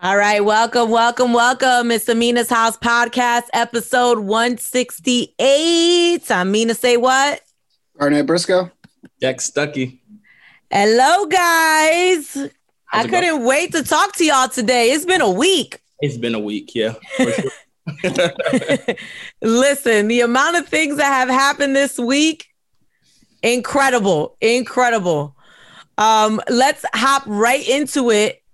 All right, welcome, welcome, welcome. It's Amina's House Podcast, episode 168. Amina, say what? Arnett Briscoe. Jack Stuckey. Hello, guys. How's I couldn't going? wait to talk to y'all today. It's been a week. It's been a week, yeah. Sure. Listen, the amount of things that have happened this week, incredible, incredible. Um, let's hop right into it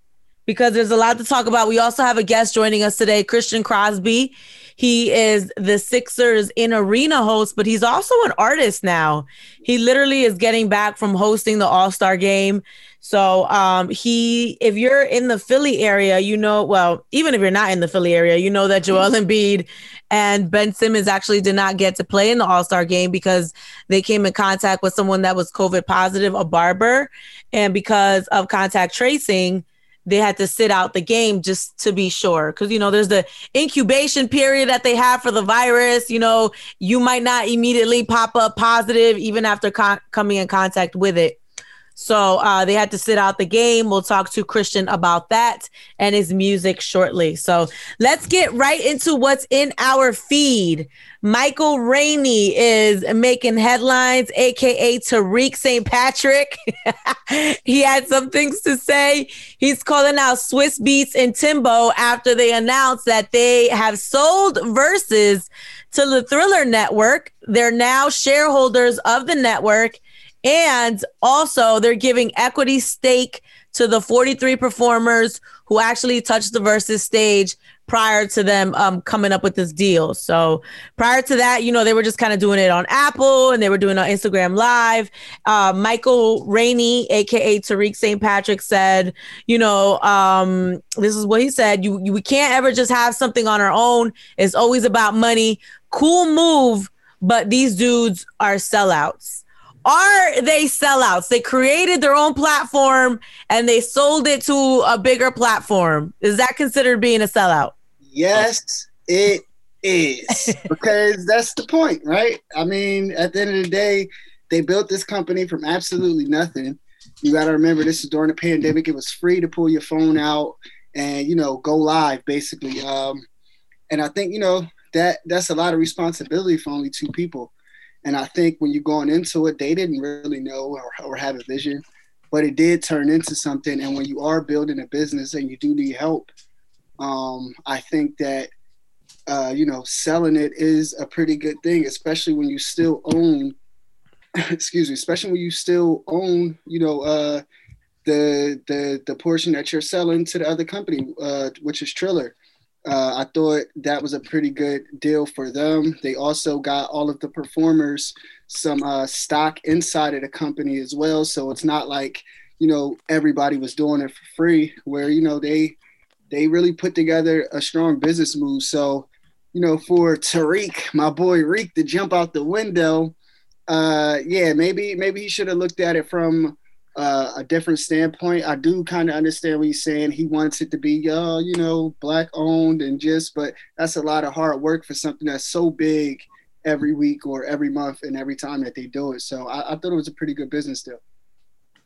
because there's a lot to talk about. We also have a guest joining us today, Christian Crosby. He is the Sixers in arena host, but he's also an artist now. He literally is getting back from hosting the All Star game. So um, he, if you're in the Philly area, you know, well, even if you're not in the Philly area, you know that Joel Embiid and Ben Simmons actually did not get to play in the All Star game because they came in contact with someone that was COVID positive, a barber, and because of contact tracing they had to sit out the game just to be sure because you know there's the incubation period that they have for the virus you know you might not immediately pop up positive even after con- coming in contact with it so uh, they had to sit out the game. We'll talk to Christian about that and his music shortly. So let's get right into what's in our feed. Michael Rainey is making headlines, aka Tariq St. Patrick. he had some things to say. He's calling out Swizz Beatz and Timbo after they announced that they have sold Verzuz to the Thriller Network. They're now shareholders of the network and also, they're giving equity stake to the 43 performers who actually touched the Verzuz stage prior to them um, coming up with this deal. So prior to that, you know, they were just kind of doing it on Apple and they were doing it on Instagram Live. Uh, Michael Rainey, aka Tariq St. Patrick, said, you know, um, this is what he said: you, you we can't ever just have something on our own. It's always about money. Cool move, but these dudes are sellouts are they sellouts? They created their own platform and they sold it to a bigger platform. Is that considered being a sellout? Yes, it is. because that's the point, right? I mean, at the end of the day, they built this company from absolutely nothing. You got to remember, this is during the pandemic. It was free to pull your phone out and you know go live, basically. Um, and I think you know that that's a lot of responsibility for only two people. And I think when you're going into it, they didn't really know or, or have a vision, but it did turn into something. And when you are building a business and you do need help, um, I think that uh, you know selling it is a pretty good thing, especially when you still own. excuse me, especially when you still own, you know, uh, the the the portion that you're selling to the other company, uh, which is Triller. Uh, I thought that was a pretty good deal for them. They also got all of the performers some uh, stock inside of the company as well. So it's not like you know everybody was doing it for free. Where you know they they really put together a strong business move. So you know for Tariq, my boy Reek, to jump out the window, uh, yeah, maybe maybe he should have looked at it from uh, a different standpoint. I do kind of understand what he's saying. He wants it to be, uh, you know, black owned and just, but that's a lot of hard work for something that's so big every week or every month and every time that they do it. So I, I thought it was a pretty good business deal.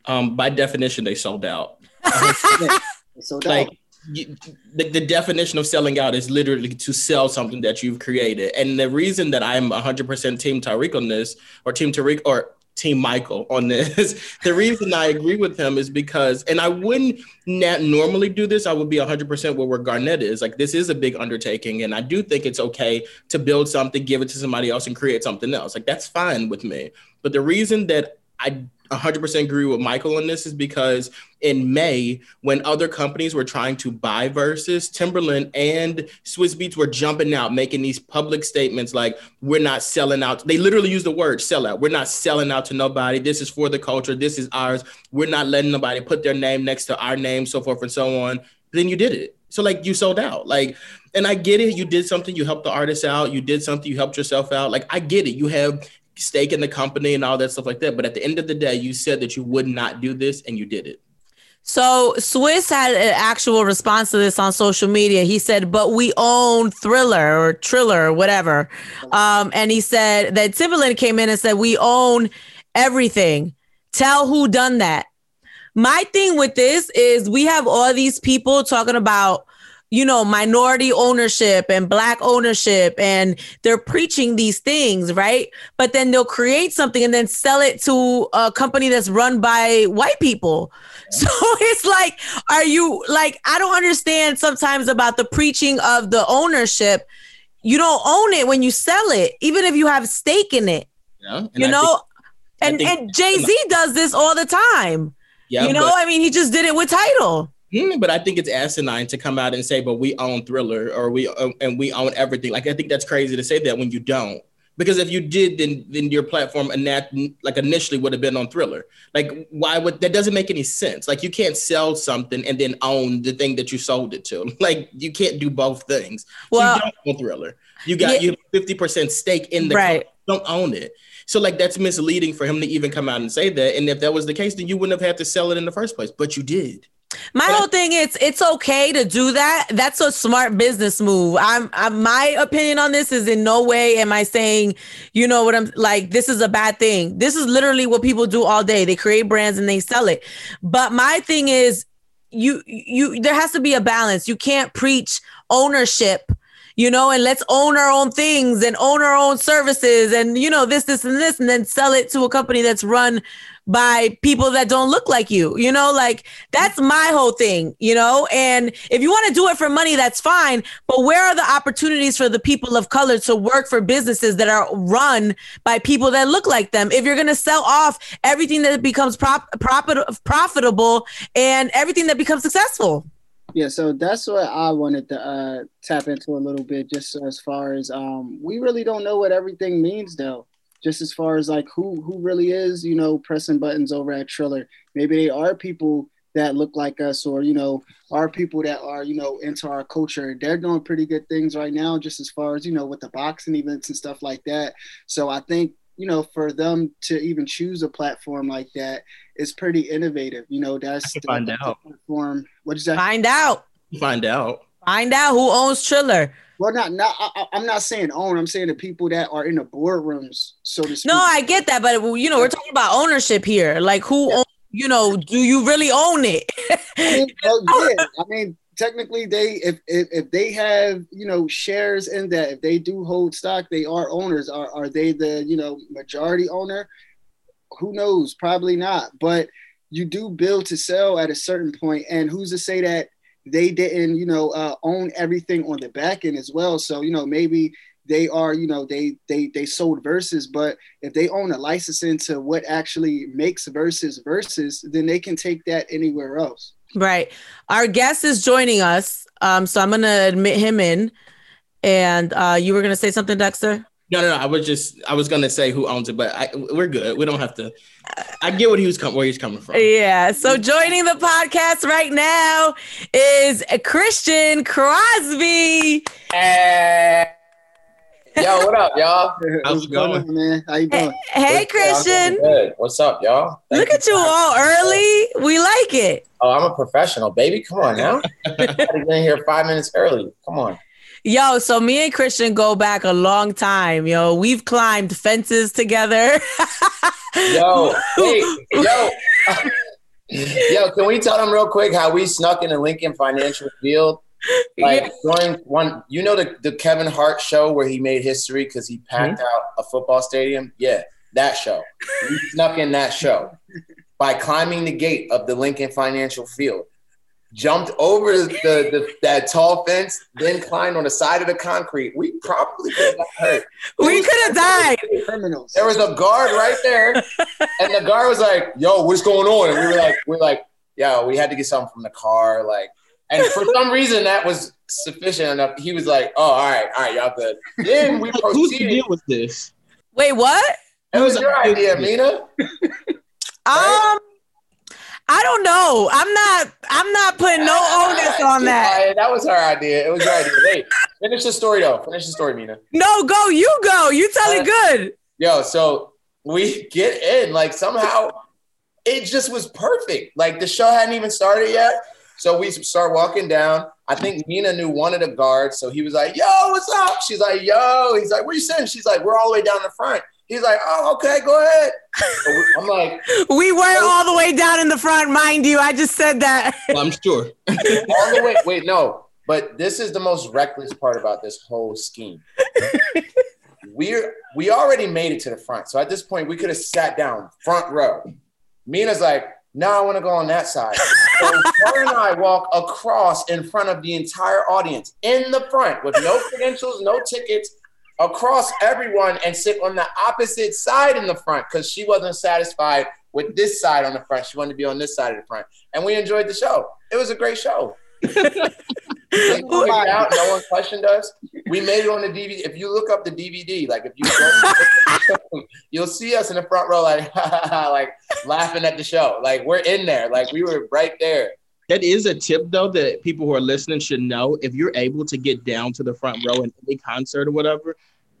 Um, by definition, they sold out. sold like, out. You, the, the definition of selling out is literally to sell something that you've created. And the reason that I'm 100% Team Tariq on this, or Team Tariq, or Team Michael on this. the reason I agree with him is because, and I wouldn't not normally do this. I would be 100% where, where Garnett is. Like, this is a big undertaking. And I do think it's okay to build something, give it to somebody else, and create something else. Like, that's fine with me. But the reason that I 100% agree with Michael on this is because in May, when other companies were trying to buy Verzuz, Timbaland and Swizz Beatz were jumping out, making these public statements like, we're not selling out. They literally use the word sell out. We're not selling out to nobody. This is for the culture. This is ours. We're not letting nobody put their name next to our name, so forth and so on. Then you did it. So like you sold out. Like, and I get it. You did something. You helped the artist out. You did something. You helped yourself out. Like I get it. You have stake in the company and all that stuff like that. But at the end of the day, you said that you would not do this and you did it. So Swizz had an actual response to this on social media. He said, "But we own Thriller or Triller or whatever," um, and he said that Timbaland came in and said, "We own everything. Tell who done that." my thing with this is we have all these people talking about you know, minority ownership and black ownership, and they're preaching these things, right? But then they'll create something and then sell it to a company that's run by white people. So it's like, are you like, I don't understand sometimes about the preaching of the ownership. You don't own it when you sell it, even if you have stake in it. Yeah, you I know, think- and, and Jay Z does this all the time. yeah, you know, but- I mean, he just did it with Tidal. Hmm, but I think it's asinine to come out and say, "But we own Thriller," or "We uh, and we own everything." Like I think that's crazy to say that when you don't. Because if you did, then then your platform and that like initially would have been on Thriller. Like why would that doesn't make any sense? Like you can't sell something and then own the thing that you sold it to. Like you can't do both things. Well- you don't own Thriller. You got Yeah. you fifty percent stake in the Right. company. Don't own it. So like that's misleading for him to even come out and say that. And if that was the case, then you wouldn't have had to sell it in the first place. But you did. My whole thing is it's okay to do that. That's a smart business move. I'm, I'm my opinion on this is in no way am I saying, you know what I'm like this is a bad thing. This is literally what people do all day. They create brands and they sell it. But my thing is you you there has to be a balance. You can't preach ownership you know, and let's own our own things and own our own services and, you know, this, this, and this, and then sell it to a company that's run by people that don't look like you, you know, like that's my whole thing, you know. And if you want to do it for money, that's fine. But where are the opportunities for the people of color to work for businesses that are run by people that look like them? If you're going to sell off everything that becomes prop, profit, profitable and everything that becomes successful. Yeah, so that's what I wanted to uh, tap into a little bit, just as far as um, we really don't know what everything means, though. Just as far as like who who really is, you know, pressing buttons over at Triller. Maybe they are people that look like us, or you know, are people that are you know into our culture. They're doing pretty good things right now, just as far as you know with the boxing events and stuff like that. So I think you know for them to even choose a platform like that is pretty innovative. You know, that's I can find the, out. the platform. What is that? Find out. Find out. Find out who owns Triller. Well, not not. I, I'm not saying own. I'm saying the people that are in the boardrooms, so to speak. No, I get that, but you know, we're talking about ownership here. Like, who, own, you know, do you really own it? I mean, well, yeah. I mean, technically, they if, if if they have you know shares in that, if they do hold stock, they are owners. Are are they the you know majority owner? Who knows? Probably not. But you do build to sell at a certain point, and who's to say that they didn't you know uh, own everything on the back end as well? So you know maybe they are you know they they they sold Verzuz but if they own a license into what actually makes Verzuz Verzuz then they can take that anywhere else right. Our guest is joining us. Um, so I'm gonna admit him in. And uh, you were gonna say something, Dexter? No, no, no. I was just I was gonna say who owns it, but I, we're good. We don't have to. I get what he was com- where he's coming from. Yeah. So joining the podcast right now is Christian Crosby. Hey. Yo, what up, y'all? How's What's it going? on, man? How you doing? Hey, What's up? Christian. Good. What's up, y'all? Thank Look at you all early. We like it. Oh, I'm a professional, baby. Come on now. I had to get in here five minutes early. Come on. Yo, so me and Christian go back a long time. Yo, we've climbed fences together. Yo, hey, yo. yo, can we tell them real quick how we snuck in into Lincoln Financial Field? Like Yeah. during one, you know the, the Kevin Hart show where he made history because he packed mm-hmm. out a football stadium? Yeah, that show. We snuck in that show by climbing the gate of the Lincoln Financial Field. Jumped over the, the, the that tall fence, then climbed on the side of the concrete. We probably could have got hurt. we could have died. Criminals. There was a guard right there, and the guard was like, "Yo, what's going on?" And we were like, "We're like, yo, we had to get something from the car, like." And for some reason, that was sufficient enough. He was like, "Oh, all right, all right, y'all good." Then we Whose proceeded. deal was this? Wait, what? It was your idea, Mina. Um, I don't know. I'm not. I'm not putting no onus on that. That was our idea. It was your idea. Wait, finish the story though. Finish the story, Mina. No, go. You go. You tell it uh, good. Yo, so we get in, like somehow it just was perfect. Like the show hadn't even started yet. So we start walking down. I think Nina knew one of the guards. So he was like, yo, what's up? She's like, yo. He's like, where you sitting? She's like, we're all the way down the front. He's like, oh, okay, go ahead. So I'm like, We weren't oh. all the way down in the front, mind you. I just said that. Well, I'm sure. all the way. Wait, no. But this is the most reckless part about this whole scheme. We're we already made it to the front. So at this point, we could have sat down front row. Mina's like, no, I want to go on that side. So her and I walk across in front of the entire audience in the front with no credentials, no tickets, across everyone and sit on the opposite side in the front because she wasn't satisfied with this side on the front. She wanted to be on this side of the front. And we enjoyed the show. It was a great show. We figured it out, no one questioned us. We made it on the DVD. If you look up the DVD, like if you go, you'll see us in the front row, like like laughing at the show. Like we're in there, like we were right there. That is a tip though that people who are listening should know. If you're able to get down to the front row in any concert or whatever,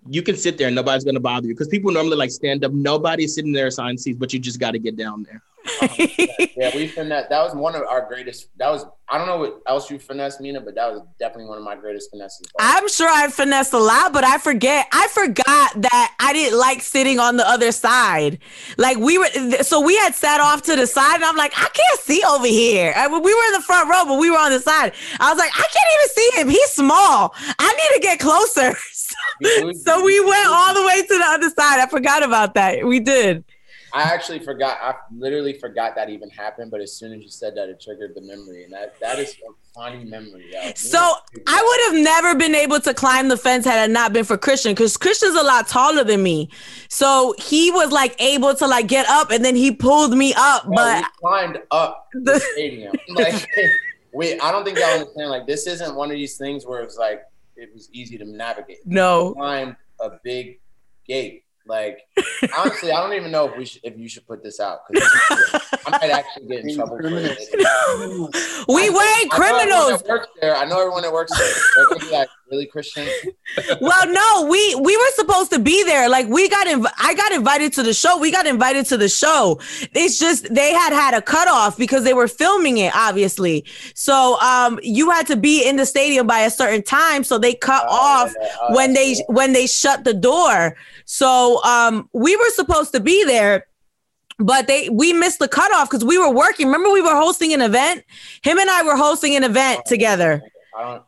you can sit there and nobody's gonna bother you. Because people normally like stand up. Nobody's sitting there assigned seats, but you just got to get down there. Yeah, we finessed. That was one of our greatest. That was I don't know what else you finessed, Mina, but that was definitely one of my greatest finesses. I'm sure I finessed a lot, but I forget. I forgot that I didn't like sitting on the other side. Like we were, so we had sat off to the side, and I'm like, I can't see over here. I, we were in the front row, but we were on the side. I was like, I can't even see him. He's small. I need to get closer. So, so we went all the way to the other side. I forgot about that. We did. I actually forgot. I literally forgot that even happened. But as soon as you said that, it triggered the memory, and that that is a funny memory. yo. So I would have never been able to climb the fence had it not been for Christian, because Christian's a lot taller than me. So he was like able to like get up, and then he pulled me up. Yo, But climbed up the the, stadium. Like, wait, I don't think y'all understand. Like, this isn't one of these things where it's like it was easy to navigate. no, Climbed a big gate. Like, honestly, I don't even know if we should, if you should put this out because I might actually get in trouble for it. we weren't I know criminals. there. I know everyone that works there. Be like, really, Christian? Well, no, we we were supposed to be there. Like we got inv- I got invited to the show. We got invited to the show. It's just they had had a cutoff because they were filming it, obviously. So um, you had to be in the stadium by a certain time. So they cut Oh, off yeah, oh, when they cool. when they shut the door. So um, we were supposed to be there. But they we missed the cutoff because we were working. Remember, we were hosting an event. Him and I were hosting an event together. I don't.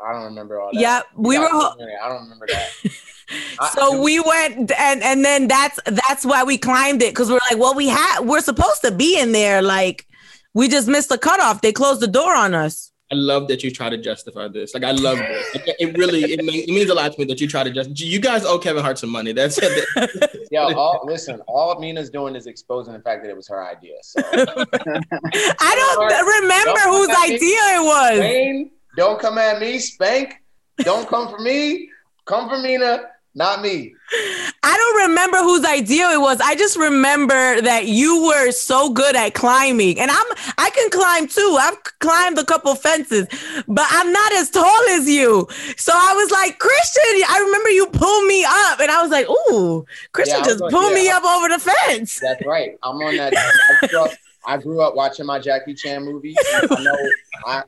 I don't remember all that. Yeah, we You were. Ho- I don't remember that. I- so we went and and then that's that's why we climbed it because we're like well we had we're supposed to be in there like we just missed the cutoff they closed the door on us I love that you try to justify this. Like I love this. Like, it really it, mean, it means a lot to me that you try to just. You guys owe Kevin Hart some money. That's it. Yo, all, listen, all Mina's doing is exposing the fact that it was her idea. So, i don't remember Don't whose come at me. idea it was Wayne, don't come at me. Spank, don't come for me. Come for Mina, not me. i don't remember whose idea it was i just remember that you were so good at climbing and i'm i can climb too i've climbed a couple fences but i'm not as tall as you so i was like christian i remember you pulled me up and i was like ooh christian Yeah, just like, pulled me yeah. up over the fence That's right. I'm on that. I grew up, I grew up watching my Jackie Chan movies. I know. I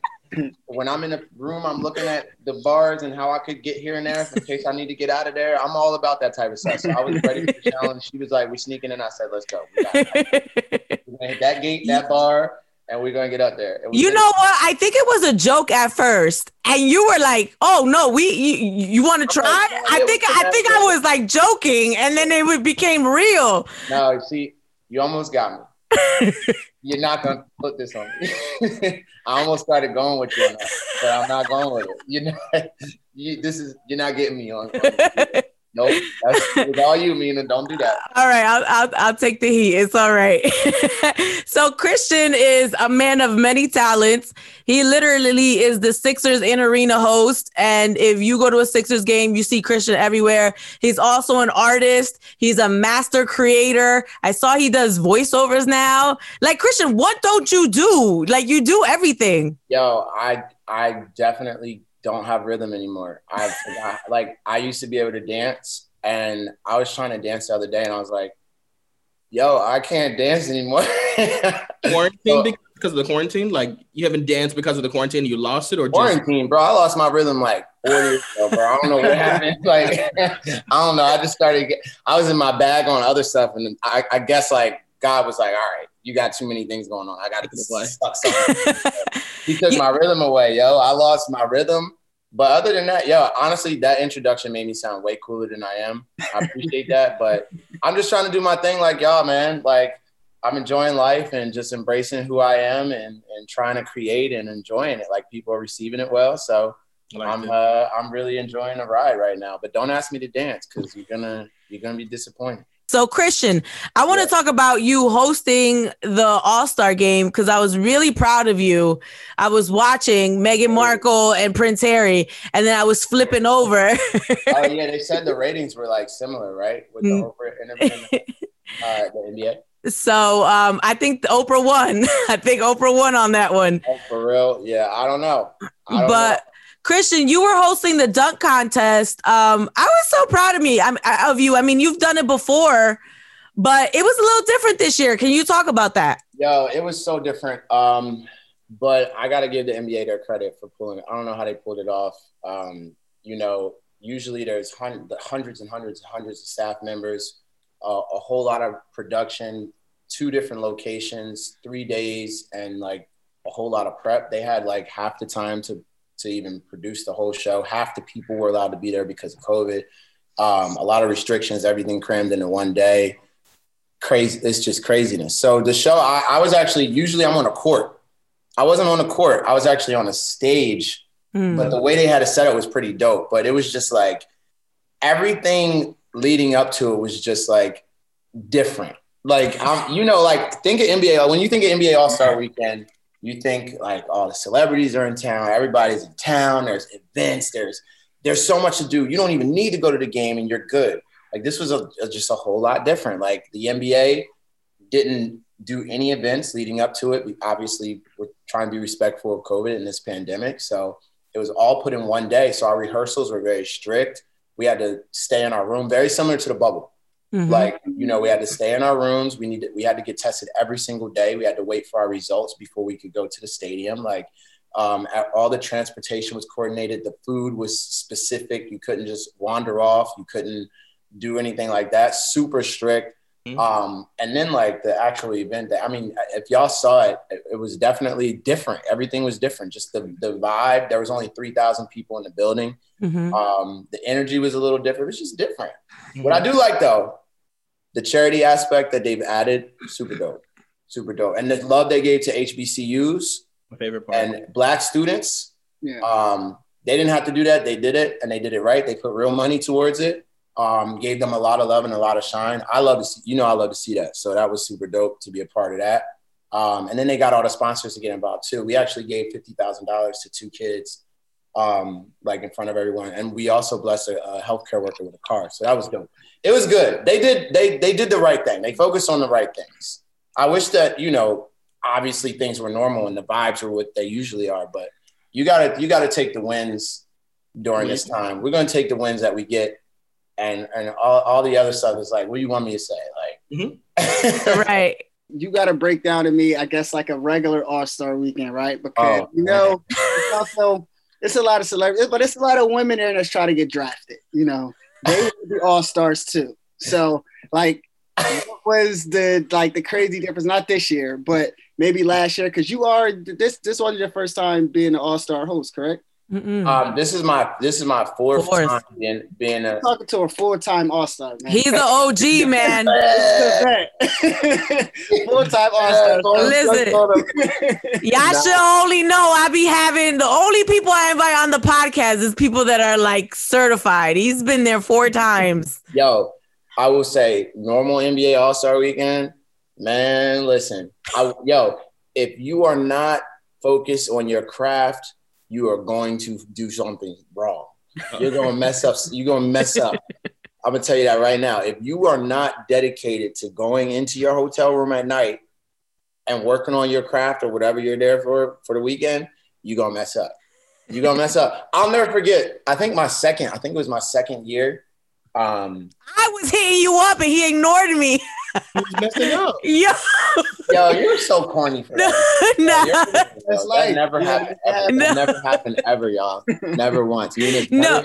when I'm in the room, I'm looking at the bars and how I could get here and there in case I need to get out of there. I'm all about that type of stuff. So I was ready for the challenge. She was like, "We sneaking in." I said, "Let's go. We got we're gonna hit that gate, that bar, and we're gonna get up there." And You know it. what? I think it was a joke at first, and you were like, "Oh no, we you, you want to try?" like, I think I think I was like joking, and then it became real. No, you see, you almost got me. You're not gonna put this on me. I almost started going with you on that, but I'm not going with it. You know, you, this is you're not getting me on. on nope, that's all you, Mina. Don't do that. All right, I'll, I'll I'll take the heat. It's all right. so Christian is a man of many talents. He literally is the Sixers in arena host, and if you go to a Sixers game, you see Christian everywhere. He's also an artist. He's a master creator. I saw he does voiceovers now. Like Christian, what don't you do? Like you do everything. Yo, I I definitely don't have rhythm anymore. I forgot. Like I used to be able to dance, and I was trying to dance the other day, and I was like, "Yo, I can't dance anymore." quarantine Oh. because of the quarantine. Like you haven't danced because of the quarantine. You lost it or just quarantine, bro. I lost my rhythm like four years ago, bro. I don't know what happened. Like, I don't know. I just started. Get, I was in my bag on other stuff, and I, I guess like God was like, "All right, you got too many things going on. I got to suck something." He took my rhythm away, yo. I lost my rhythm. But other than that, yo, honestly, that introduction made me sound way cooler than I am. I appreciate that, but I'm just trying to do my thing, like y'all, man. Like I'm enjoying life and just embracing who I am and and trying to create and enjoying it. Like people are receiving it well, so like I'm uh, I'm really enjoying the ride right now. But don't ask me to dance because you're gonna you're gonna be disappointed. So, Christian, I want to talk about you hosting the All Star game because I was really proud of you. I was watching Meghan Markle and Prince Harry, and then I was flipping over. oh yeah, they said the ratings were like similar, right? With the mm. Oprah interview, uh, the NBA. So um, I think Oprah won. I think Oprah won on that one. Oh, for real? Yeah, I don't know. I don't but know. Christian, you were hosting the dunk contest. Um, I was so proud of me. I'm of you. I mean, you've done it before, but it was a little different this year. Can you talk about that? Yo, it was so different. Um, but I got to give the NBA their credit for pulling it. I don't know how they pulled it off. Um, you know, usually there's hundreds and hundreds and hundreds of staff members, uh, a whole lot of production, two different locations, three days, and like a whole lot of prep. They had like half the time to to even produce the whole show. Half the people were allowed to be there because of COVID. Um, a lot of restrictions, everything crammed into one day. Crazy, it's just craziness. So the show, I, I was actually usually I'm on a court. I wasn't on a court. I was actually on a stage, mm. but the way they had it set up was pretty dope. But it was just like everything leading up to it was just like different. Like I'm, you know, like think of NBA. When you think of NBA All Star Weekend, you think like all the celebrities are in town, everybody's in town, there's events, there's there's so much to do. You don't even need to go to the game and you're good. Like this was a, a, just a whole lot different. Like the NBA didn't do any events leading up to it. We obviously were trying to be respectful of COVID in this pandemic. So it was all put in one day. So our rehearsals were very strict. We had to stay in our room, very similar to the bubble. Mm-hmm. Like, you know, we had to stay in our rooms. We needed, we had to get tested every single day. We had to wait for our results before we could go to the stadium. Like, um, all the transportation was coordinated. The food was specific. You couldn't just wander off. You couldn't do anything like that. Super strict. Mm-hmm. Um, and then like the actual event that, I mean, if y'all saw it, it, was definitely different. Everything was different. Just the, the vibe, there was only 3,000 people in the building. Mm-hmm. Um, the energy was a little different. It was just different. Mm-hmm. What I do like though, the charity aspect that they've added, super dope, super dope, and the love they gave to HBCUs, my favorite part, and Black students. Yeah. Um, they didn't have to do that. They did it, and they did it right. They put real money towards it. Um, gave them a lot of love and a lot of shine. I love to see, you know, I love to see that. So that was super dope to be a part of that. Um, and then they got all the sponsors to get involved too. We actually gave fifty thousand dollars to two kids, um, like in front of everyone, and we also blessed a, a healthcare worker with a car. So that was dope it was good. They did they they did the right thing. They focused on the right things. I wish that you know obviously things were normal and the vibes were what they usually are, but you gotta you gotta take the wins during this time. We're gonna take the wins that we get, and and all, all the other stuff is like, what do you want me to say? Like, mm-hmm. right. You got to break down to me, I guess, like a regular All Star weekend, right? Because oh, you know, it's also it's a lot of celebrities, but it's a lot of women there that's trying to get drafted. You know, they would be all stars too. So like what was the like the crazy difference? Not this year, but maybe last year, because you are this this wasn't your first time being an all star host, correct? Mm-mm. Um, this is my this is my fourth, fourth. time being being a talking to a full time All Star man. He's the OG man. full time All Star. Listen, y'all should only know I be having the only people I invite on the podcast is people that are like certified. He's been there four times. Yo, I will say normal NBA All Star weekend, man. Listen, I, yo, if you are not focused on your craft you are going to do something wrong. You're going to mess up. You're going to mess up. I'm gonna tell you that right now. If you are not dedicated to going into your hotel room at night and working on your craft or whatever you're there for for the weekend, you're gonna mess up. You're gonna mess up. I'll never forget. I think my second. I think it was my second year. Um, I was hitting you up and he ignored me. Who's messing up? Yo, Yo, you're so corny for no, that. Yo, no. you're- That's that never happened. Ever. No. That never happened ever, y'all. Never once. You didn't No.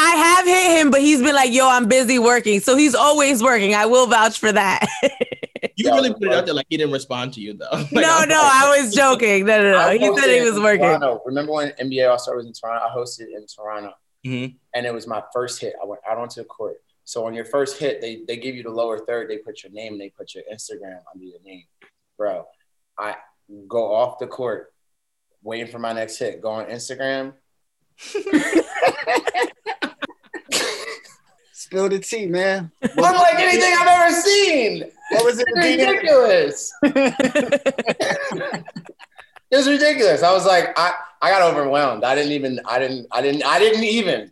I have hit him, but he's been like, "Yo, I'm busy working," so he's always working. I will vouch for that. You Yeah, really put it out there like he didn't respond to you though. Like, no, I'm no, like, I was joking. No, no, no. He said hosted he was working. Toronto. Remember when NBA All Star was in Toronto? I hosted in Toronto, Mhm. and it was my first hit. I went out onto the court. So on your first hit, they they give you the lower third. They put your name. and They put your Instagram under your name, bro. I go off the court, waiting for my next hit. Go on Instagram. Spill the tea, man. Unlike anything I've ever seen. What was it? Ridiculous. it was ridiculous. I was like, I, I got overwhelmed. I didn't even, I didn't, I didn't, I didn't even.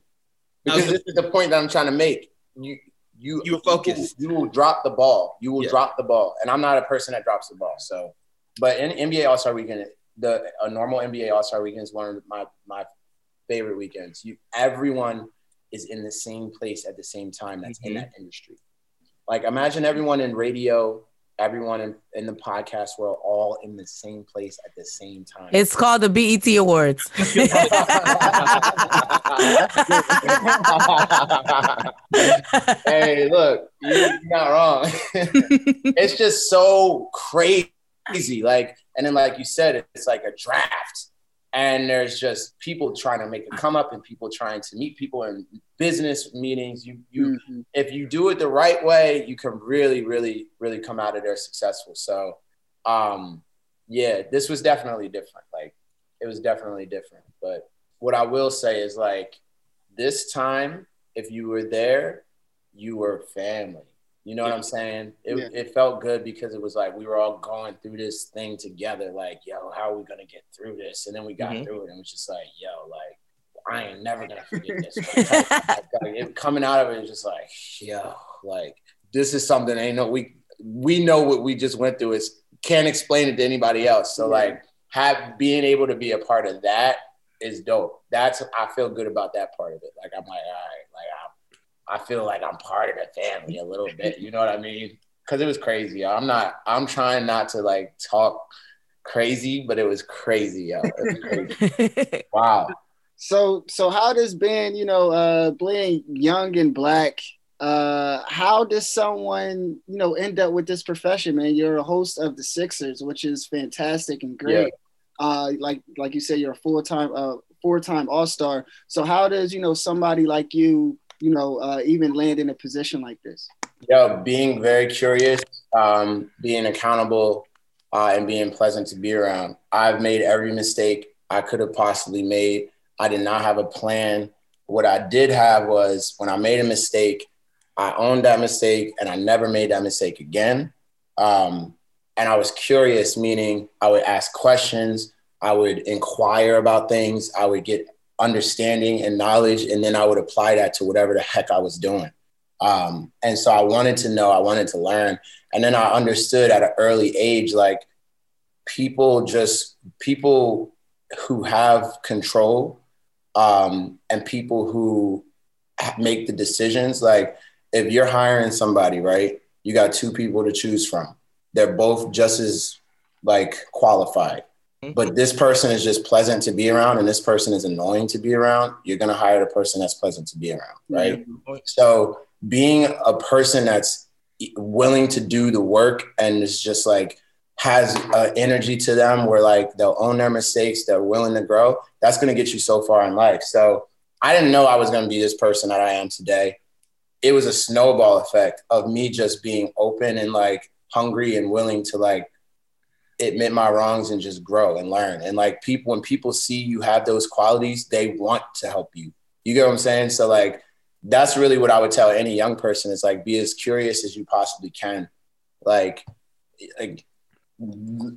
Because this is the point that I'm trying to make. You, you, You focused. You, will drop the ball. You will Yeah. drop the ball, and I'm not a person that drops the ball. So, but in NBA All Star Weekend, the a normal NBA All Star Weekend is one of my my favorite weekends. You, everyone is in the same place at the same time. That's in Mhm. that industry. Like imagine everyone in radio, everyone in, in the podcast world, all in the same place at the same time. It's called the BET Awards. hey, look, you- you're not wrong. it's just so crazy. Like, and then like you said, it's like a draft. And there's just people trying to make a come up and people trying to meet people in business meetings. You you Mhm. if you do it the right way, you can really, really, really come out of there successful. So um yeah, this was definitely different. Like it was definitely different. But what I will say is like this time, if you were there, you were family. You know what I'm saying? It, Yeah. it felt good because it was like we were all going through this thing together. Like, yo, how are we gonna get through this? And then we got Mhm. through it, and it was just like, yo, like I ain't never gonna forget this. Like, like, it, coming out of it was just like, yo, like this is something ain't no we we know what we just went through is can't explain it to anybody else. So Yeah. like have being able to be a part of that is dope. That's I feel good about that part of it. Like I'm like, all right, like I feel like I'm part of the family a little bit. You know what I mean? Because it was crazy. Yo. I'm not. I'm trying not to like talk crazy, but it was crazy, yo. It was crazy. Wow. So so how does being, you know, uh being young and black, uh how does someone, you know, end up with this profession, man? You're a host of the Sixers, which is fantastic and great. Uh like like you said, you're a full-time uh four-time all-star. So how does, you know, somebody like you, you know, uh even land in a position like this? Yeah, being very curious, um, being accountable, uh, and being pleasant to be around. I've made every mistake I could have possibly made. I did not have a plan. What I did have was when I made a mistake, I owned that mistake and I never made that mistake again. Um, and I was curious, meaning I would ask questions, I would inquire about things, I would get understanding and knowledge, and then I would apply that to whatever the heck I was doing. Um, and so I wanted to know, I wanted to learn. And then I understood at an early age, like people just, people who have control um, and people who make the decisions, like if you're hiring somebody, right, you got two people to choose from. They're both just as like qualified. But this person is just pleasant to be around and this person is annoying to be around. You're going to hire the person that's pleasant to be around, right? So being a person that's willing to do the work and is just like has uh, energy to them where like they'll own their mistakes, they're willing to grow, that's going to get you so far in life. So I didn't know I was going to be this person that I am today. It was a snowball effect of me just being open and like hungry and willing to like admit my wrongs and just grow and learn. And like people, when people see you have those qualities, they want to help you. You get what I'm saying? So like that's really what I would tell any young person is like be as curious as you possibly can. Like, like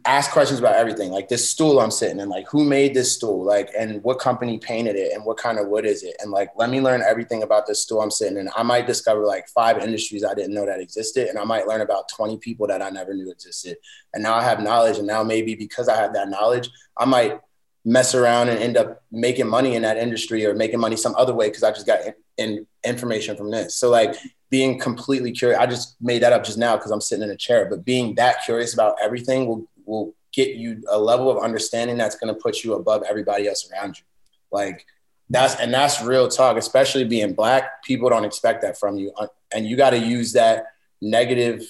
ask questions about everything. Like this stool I'm sitting in, like who made this stool? Like and what company painted it and what kind of wood is it? And like let me learn everything about this stool I'm sitting in. I might discover like five industries I didn't know that existed. And I might learn about 20 people that I never knew existed. And now I have knowledge. And now maybe because I have that knowledge, I might mess around and end up making money in that industry or making money some other way because I just got in, in information from this. So like being completely curious. I just made that up just now because I'm sitting in a chair, but being that curious about everything will will get you a level of understanding that's going to put you above everybody else around you. Like that's and that's real talk, especially being black. People don't expect that from you, uh, and you got to use that negative.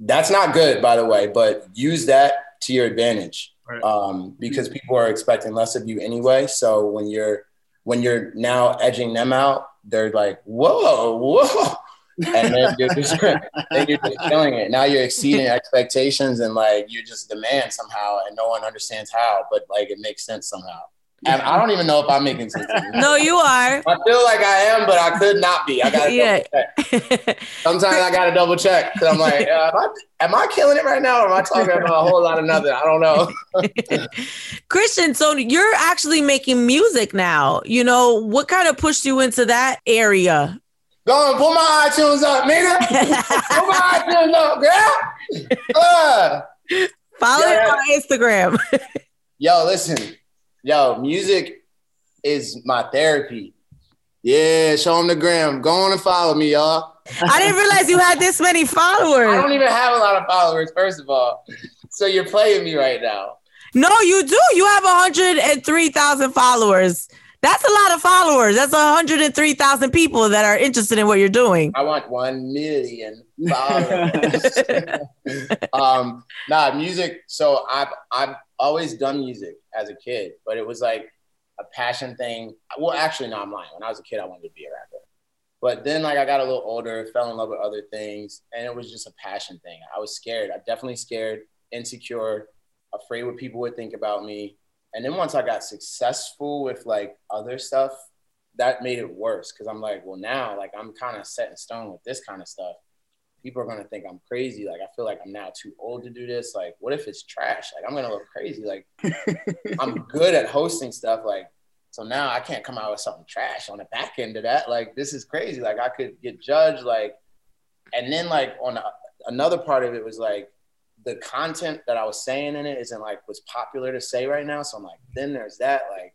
That's not good, by the way, but use that to your advantage right. um, because people are expecting less of you anyway. So when you're when you're now edging them out, they're like, "Whoa, whoa." And then you're just then you're just killing it. Now you're exceeding expectations and like you just demand somehow, and no one understands how, but like it makes sense somehow. And I don't even know if I'm making sense. No, you are. I feel like I am, but I could not be. I got to yeah. check. Sometimes I got to double check because I'm like, uh, am, I, am, I, killing it right now, or am I talking about a whole lot of nothing? I don't know. Christian, so you're actually making music now. You know, what kind of pushed you into that area? Go and pull my iTunes up, nigga. pull my iTunes up, girl. Uh. Follow yeah. on Instagram. Yo, listen yo, music is my therapy. Yeah, show them the gram. Go on and follow me, y'all. I didn't realize you had this many followers. I don't even have a lot of followers, first of all. So you're playing me right now. No, you do. You have 103,000 followers. That's a lot of followers. That's 103,000 people that are interested in what you're doing. I want 1 million followers. um, nah, music. So I've, I've always done music as a kid, but it was like a passion thing. Well, actually, no, I'm lying. When I was a kid, I wanted to be a rapper. But then, like, I got a little older, fell in love with other things, and it was just a passion thing. I was scared. I definitely scared, insecure, afraid what people would think about me. And then once I got successful with like other stuff, that made it worse because I'm like, well, now like I'm kind of set in stone with this kind of stuff people are gonna think I'm crazy. Like I feel like I'm now too old to do this. Like, what if it's trash? Like I'm gonna look crazy. Like I'm good at hosting stuff. Like so now I can't come out with something trash on the back end of that. Like this is crazy. Like I could get judged. Like and then like on a, another part of it was like the content that I was saying in it isn't like what's popular to say right now. So I'm like, then there's that like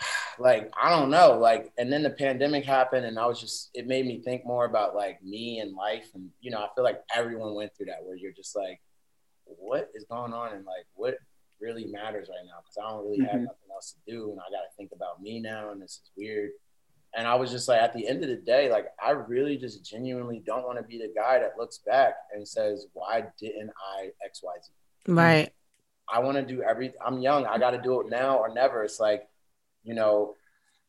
like I don't know, like and then the pandemic happened and I was just it made me think more about like me and life and you know, I feel like everyone went through that where you're just like what is going on and like what really matters right now because I don't really have mm-hmm. nothing else to do and I got to think about me now and this is weird. And I was just like at the end of the day like I really just genuinely don't want to be the guy that looks back and says why didn't I XYZ? Right. I want to do every I'm young, I got to do it now or never. It's like you know,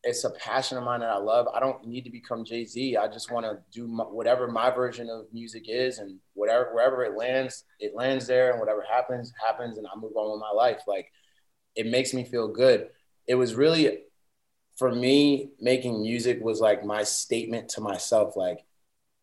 it's a passion of mine that I love. I don't need to become Jay Z. I just want to do my, whatever my version of music is, and whatever wherever it lands, it lands there, and whatever happens, happens, and I move on with my life. Like it makes me feel good. It was really for me making music was like my statement to myself. Like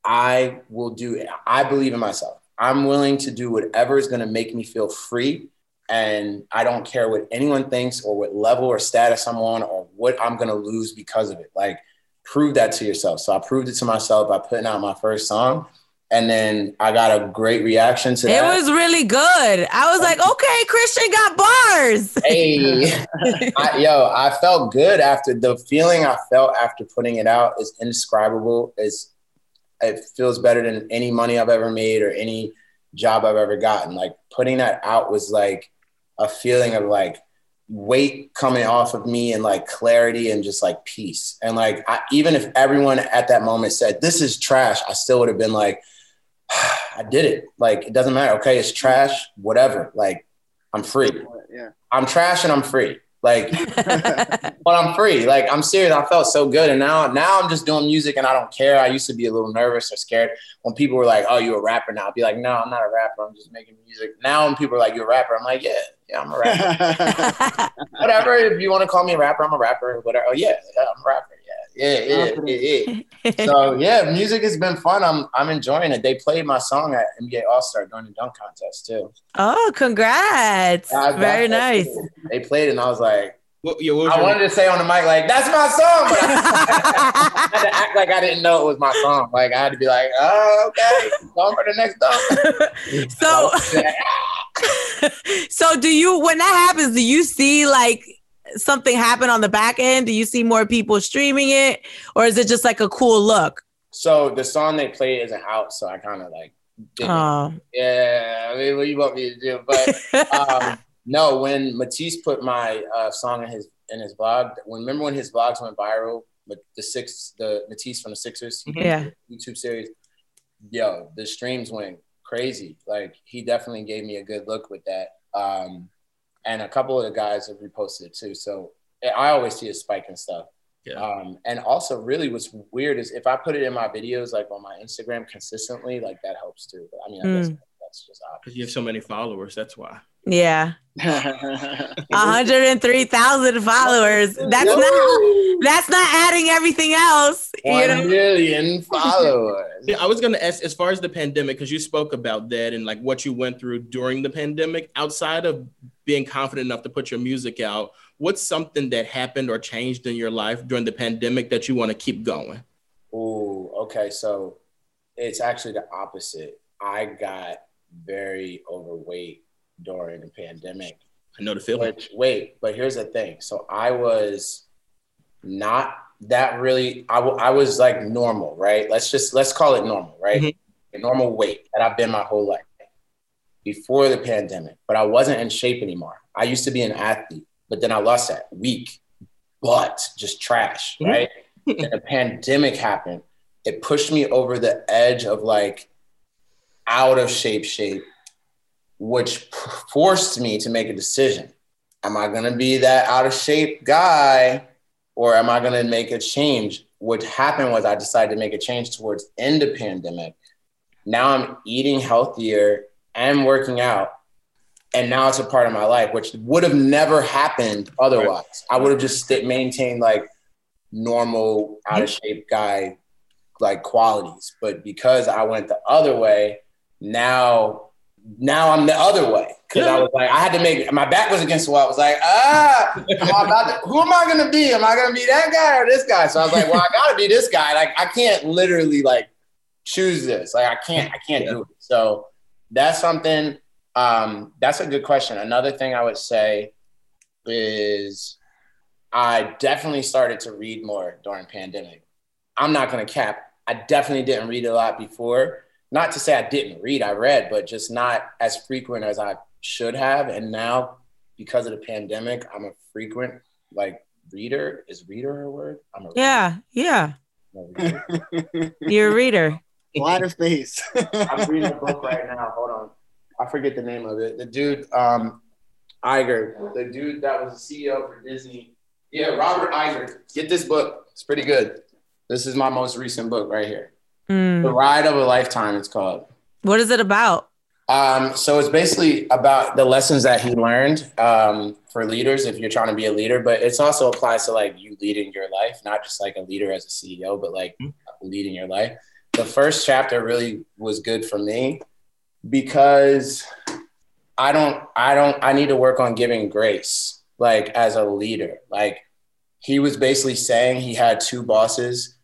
I will do. it. I believe in myself. I'm willing to do whatever is going to make me feel free and I don't care what anyone thinks or what level or status I'm on or what I'm gonna lose because of it. Like prove that to yourself. So I proved it to myself by putting out my first song. And then I got a great reaction to that. It was really good. I was like, okay, Christian got bars. hey, I, yo, I felt good after the feeling I felt after putting it out is indescribable. It's, it feels better than any money I've ever made or any job I've ever gotten. Like putting that out was like, a feeling of like weight coming off of me and like clarity and just like peace. And like, I, even if everyone at that moment said, this is trash, I still would have been like, I did it. Like, it doesn't matter. Okay, it's trash, whatever. Like, I'm free. Yeah. I'm trash and I'm free. Like, but I'm free. Like, I'm serious. I felt so good. And now, now I'm just doing music and I don't care. I used to be a little nervous or scared when people were like, oh, you're a rapper now. I'd be like, no, I'm not a rapper. I'm just making music. Now when people are like, you're a rapper, I'm like, yeah, yeah, I'm a rapper. Whatever. If you want to call me a rapper, I'm a rapper. Whatever. Oh yeah, yeah I'm a rapper. Yeah, yeah, yeah, yeah, yeah. so yeah, music has been fun. I'm I'm enjoying it. They played my song at NBA All Star during the dunk contest too. Oh, congrats! Very nice. They played it, and I was like, what, yeah, what was I wanted name? to say on the mic like that's my song, but I, I, had to act like I didn't know it was my song. Like I had to be like, oh, okay, going for the next dunk. so. So do you when that happens do you see like something happen on the back end do you see more people streaming it or is it just like a cool look So the song they played isn't out, so I kind of like, Oh. yeah. I mean, what do you want me to do? But um, no, when Matisse put my uh, song in his in his blog, when remember when his blogs went viral, with the six, the Matisse from the Sixers, Yeah. YouTube series, yo, the streams went crazy. Like he definitely gave me a good look with that. Um, and a couple of the guys have reposted it too. So I always see a spike and stuff. Yeah. Um, and also, really, what's weird is if I put it in my videos, like on my Instagram consistently, like that helps too. But I mean, I guess that's just obvious. Because you have so many followers. That's why. Yeah. 103,000 followers. That's not that's not adding everything else. You know? million followers. Yeah, I was gonna ask as far as the pandemic, because you spoke about that and like what you went through during the pandemic. Outside of being confident enough to put your music out, what's something that happened or changed in your life during the pandemic that you want to keep going? Ooh, okay. So it's actually the opposite. I got very overweight during the pandemic. I know the feeling. Which, wait, but here's the thing. So I was not that really. I, w- I was like normal, right? Let's just let's call it normal, right? Mhm. A normal weight that I've been my whole life before the pandemic. But I wasn't in shape anymore. I used to be an athlete, but then I lost that weak, but just trash, Mhm. right? and the pandemic happened. It pushed me over the edge of like out of shape shape which forced me to make a decision. Am I going to be that out of shape guy or am I going to make a change? What happened was I decided to make a change towards end of pandemic. Now I'm eating healthier and working out. And now it's a part of my life, which would have never happened otherwise. I would have just maintained like normal out of shape guy like qualities. But because I went the other way, now now I'm the other way because I was like I had to make my back was against the wall. I was like ah, am I about to, who am I gonna be? Am I gonna be that guy or this guy? So I was like, well, I gotta be this guy. Like I can't literally like choose this. Like I can't I can't do it. So that's something. Um, that's a good question. Another thing I would say is I definitely started to read more during pandemic. I'm not gonna cap. I definitely didn't read a lot before not to say I didn't read, I read, but just not as frequent as I should have. And now, because of the pandemic, I'm a frequent like reader. Is reader a word? I'm a Yeah, yeah. reader. I'm a reader. You're a reader. Wide of face. I'm reading a book right now. Hold on, I forget the name of it. The dude, um, Iger, the dude that was the CEO for Disney. Yeah, Robert Iger. Get this book. It's pretty good. This is my most recent book right here. The Mm. Ride of a Lifetime. It's called. What is it about? Um, so it's basically about the lessons that he learned um, for leaders if you're trying to be a leader, but it's also applies to like you leading your life, not just like a leader as a CEO, but like leading your life. The first chapter really was good for me because I don't, I don't, I need to work on giving grace, like as a leader. Like he was basically saying he had two bosses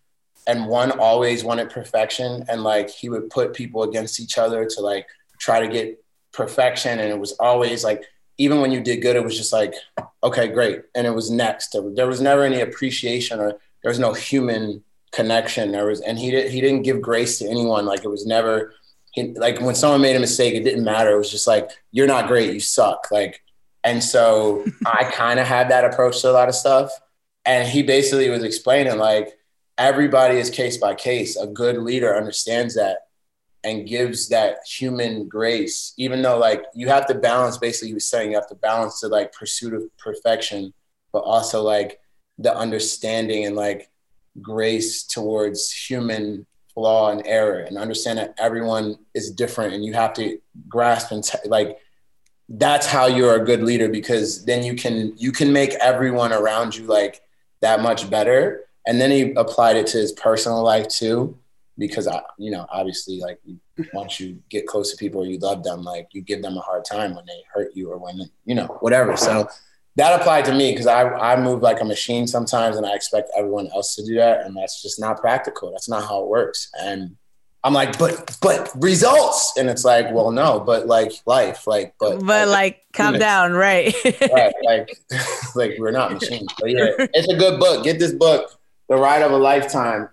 and one always wanted perfection and like he would put people against each other to like try to get perfection and it was always like even when you did good it was just like okay great and it was next. There, was never any appreciation or there was no human connection. There was and he did he didn't give grace to anyone. Like it was never he, like when someone made a mistake it didn't matter. It was just like you're not great you suck. Like and so i kind of had that approach to a lot of stuff and he basically was explaining like everybody is case by case. A good leader understands that and gives that human grace, even though like you have to balance, basically he was saying you have to balance the like pursuit of perfection, but also like the understanding and like grace towards human flaw and error and understand that everyone is different and you have to grasp and t- like that's how you're a good leader because then you can you can make everyone around you like that much better and then he applied it to his personal life too because I, you know obviously like once you get close to people or you love them like you give them a hard time when they hurt you or when you know whatever so that applied to me because I, I move like a machine sometimes and I expect everyone else to do that and that's just not practical that's not how it works and I'm like but but results and it's like well no but like life like but But like, calm down, right? right, like like we're not machines. But yeah, it's a good book. Get this book, The Ride of a Lifetime.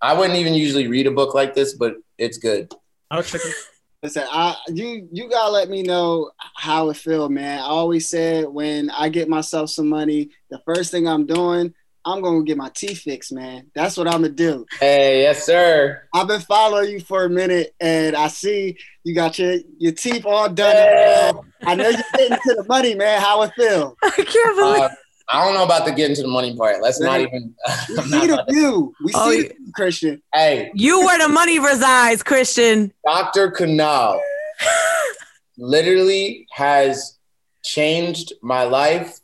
I wouldn't even usually read a book like this, but it's good. I'll check it. Listen, I you you gotta let me know how it feel, man. I always said when I get myself some money, the first thing I'm doing, I'm gonna get my teeth fixed, man. That's what I'm gonna do. Hey, yes, sir. I've been following you for a minute, and I see you got your your teeth all done. Yeah. I know you're getting to the money, man. How it feel? I can't believe. Uh, I don't know about the getting to the money part. Let's not even. We I'm not see the view. We Oh, see you- the Christian. Hey, you where the money resides, Christian. Dr. Canal literally has changed my life.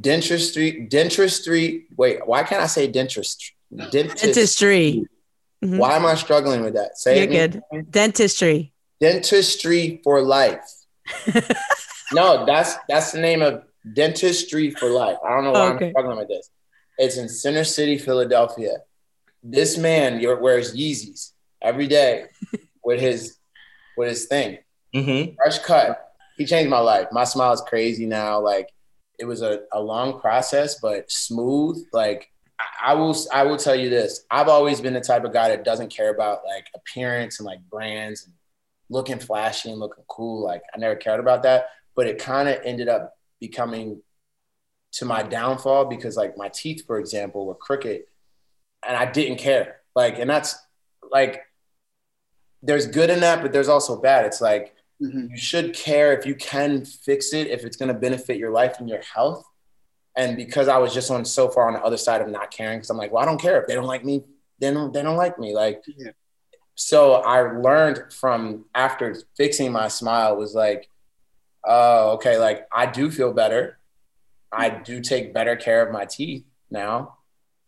Dentistry, dentistry. Wait, why can't I say dentistry? Dentist. Dentistry. Mhm. Why am I struggling with that? Say You're it good. again. Dentistry. Dentistry for life. no, that's that's the name of dentistry for life. I don't know why Okay. I'm struggling with this. It's in Center City, Philadelphia. This man wears Yeezys every day with his with his thing. Mm-hmm. Fresh cut. He changed my life. My smile is crazy now. Like it was a, a long process, but smooth. Like I, I will I will tell you this. I've always been the type of guy that doesn't care about like appearance and like brands and looking flashy and looking cool. Like I never cared about that. But it kind of ended up becoming to my downfall because like my teeth, for example, were crooked and I didn't care. Like, and that's like there's good in that, but there's also bad. It's like Mhm. you should care if you can fix it, if it's going to benefit your life and your health. And because I was just on so far on the other side of not caring, because I'm like, well, I don't care if they don't like me, they don't, they don't like me. Like, Yeah. so I learned from after fixing my smile was like, oh, okay, like I do feel better. Hmm. I do take better care of my teeth now.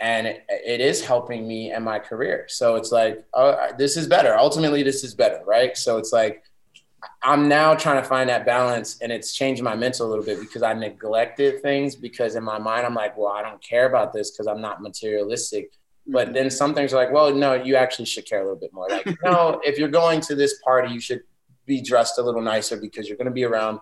And it, it is helping me and my career. So it's like, oh, this is better. Ultimately, this is better, right? So it's like, I'm now trying to find that balance and it's changed my mental a little bit because I neglected things because in my mind I'm like, well, I don't care about this because I'm not materialistic. But hmm. then some things are like, well, no, you actually should care a little bit more. Like, no, if you're going to this party, you should be dressed a little nicer because you're going to be around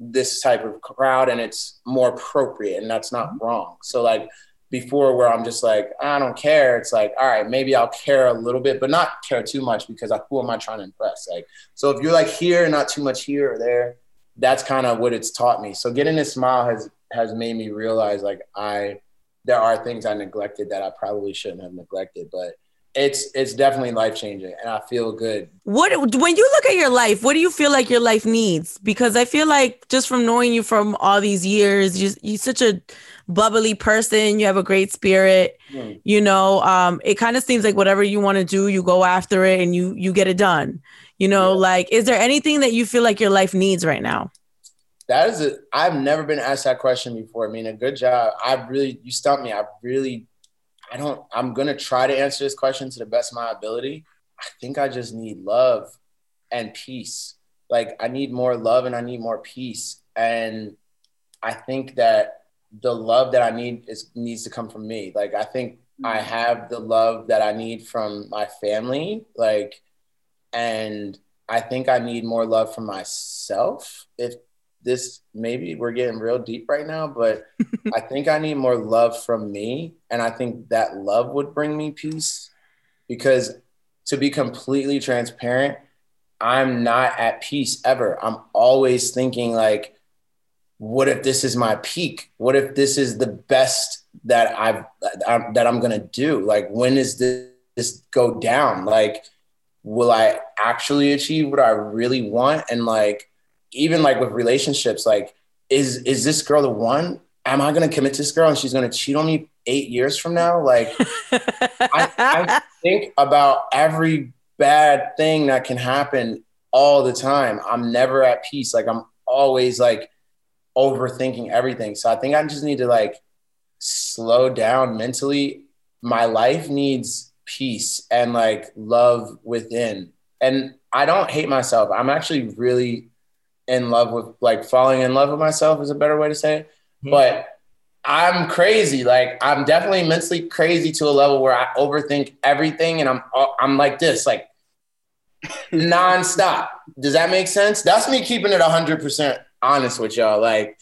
this type of crowd and it's more appropriate and that's not mm-hmm. wrong. So like before where I'm just like, I don't care. It's like, all right, maybe I'll care a little bit, but not care too much because like, who am I trying to impress? Like, so if you're like here not too much here or there, that's kind of what it's taught me. So getting this smile has has made me realize like I there are things I neglected that I probably shouldn't have neglected, but it's it's definitely life changing and I feel good. What when you look at your life, what do you feel like your life needs? Because I feel like just from knowing you from all these years, you, you're such a bubbly person. You have a great spirit. Hmm. You know, um, it kind of seems like whatever you want to do, you go after it and you you get it done. You know, Yeah. like is there anything that you feel like your life needs right now? That is a I've never been asked that question before. I mean, a good job. I really you stumped me. I really I don't I'm gonna try to answer this question to the best of my ability. I think I just need love and peace. Like I need more love and I need more peace. And I think that the love that I need is needs to come from me. Like I think I mm. have the love that I need from my family. Like and I think I need more love from myself. If this maybe we're getting real deep right now, but I think I need more love from me. And I think that love would bring me peace because to be completely transparent, I'm not at peace ever. I'm always thinking like, what if this is my peak? What if this is the best that I've I'm, that I'm gonna do? Like, when is this, this go down? Like, will I actually achieve what I really want? And like, even like with relationships, like, is is this girl the one? Am I gonna commit to this girl and she's gonna cheat on me eight years from now? Like, I, I think about every bad thing that can happen all the time. I'm never at peace. Like I'm always like overthinking everything. So I think I just need to like slow down mentally. My life needs peace and like love within. And I don't hate myself. I'm actually really in love with like falling in love with myself is a better way to say it. Mhm. But I'm crazy. Like I'm definitely mentally crazy to a level where I overthink everything, and I'm I'm like this, like nonstop. Does that make sense? That's me keeping it hundred percent honest with y'all. Like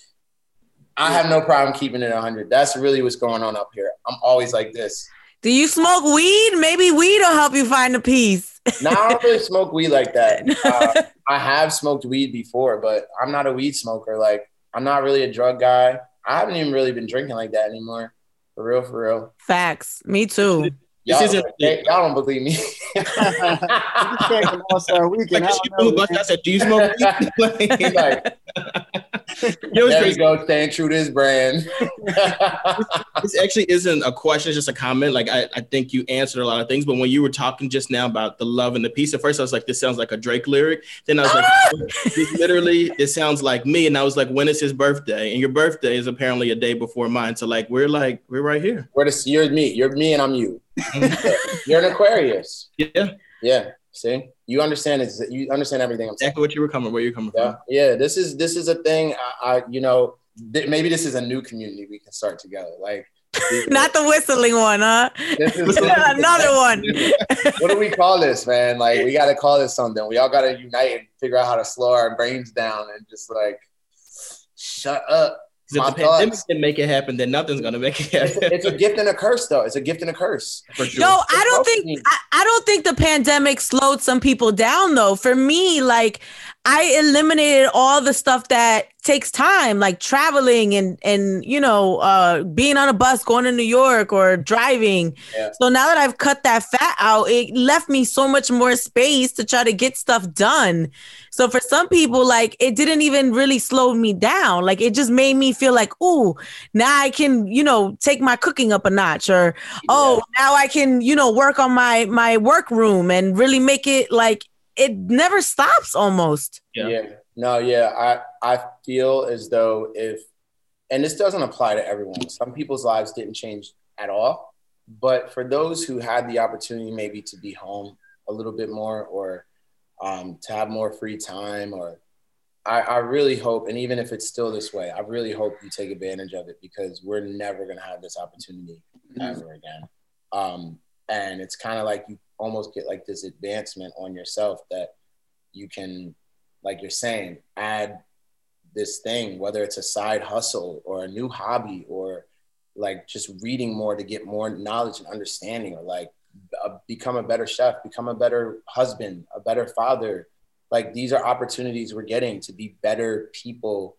I have no problem keeping it hundred. That's really what's going on up here. I'm always like this. Do you smoke weed? Maybe weed will help you find a peace. no, I don't really smoke weed like that. Uh, I have smoked weed before, but I'm not a weed smoker. Like, I'm not really a drug guy. I haven't even really been drinking like that anymore. For real, for real. Facts. Me too. Y'all, This isn't- hey, y'all don't believe me. All Star Weekend. Like, I don't know, blew bust. I said, "Do you smoke weed?" Like, He's like, it was there crazy. you go, staying true to his brand. this actually isn't a question, it's just a comment. Like I, I think you answered a lot of things, but when you were talking just now about the love and the peace, at first I was like, this sounds like a Drake lyric. Then I was like, ah! this literally, it sounds like me. And I was like, when is his birthday? And your birthday is apparently a day before mine. So like, we're like, we're right here. We're the, you're me. You're me, and I'm you. You're an Aquarius. Yeah, Yeah. See, you understand it. You understand everything I'm saying. exactly what you were coming, where you're coming Yeah, from. yeah. This is this is a thing. I, I you know, th- maybe this is a new community we can start together. Like, Not the whistling one, huh? this is Another one. what do we call this, man? Like, we got to call this something. We all got to unite and figure out how to slow our brains down and just like shut up. 'Cause If the pandemic thoughts. didn't make it happen, then nothing's gonna make it It's, happen. it's a gift and a curse, though. It's a gift and a curse. For sure. Yo, I don't think I, I don't think the pandemic slowed some people down though. For me, like I eliminated all the stuff that takes time, like traveling and and you know, uh being on a bus going to New York or driving. Yeah. So now that I've cut that fat out, it left me so much more space to try to get stuff done. So for some people, like it didn't even really slow me down. Like it just made me feel like, ooh, now I can, you know, take my cooking up a notch or oh now i can you know work on my my workroom and really make it like it never stops almost Yeah. Yeah. No, yeah. I I feel as though if and this doesn't apply to everyone. Some people's lives didn't change at all. But for those who had the opportunity maybe to be home a little bit more or um, to have more free time or I, I really hope, and even if it's still this way, I really hope you take advantage of it because we're never gonna have this opportunity ever again. Um, and it's kind of like you almost get like this advancement on yourself that you can, like you're saying, add this thing, whether it's a side hustle or a new hobby or like just reading more to get more knowledge and understanding or like uh, become a better chef, become a better husband, a better father. Like these are opportunities we're getting to be better people.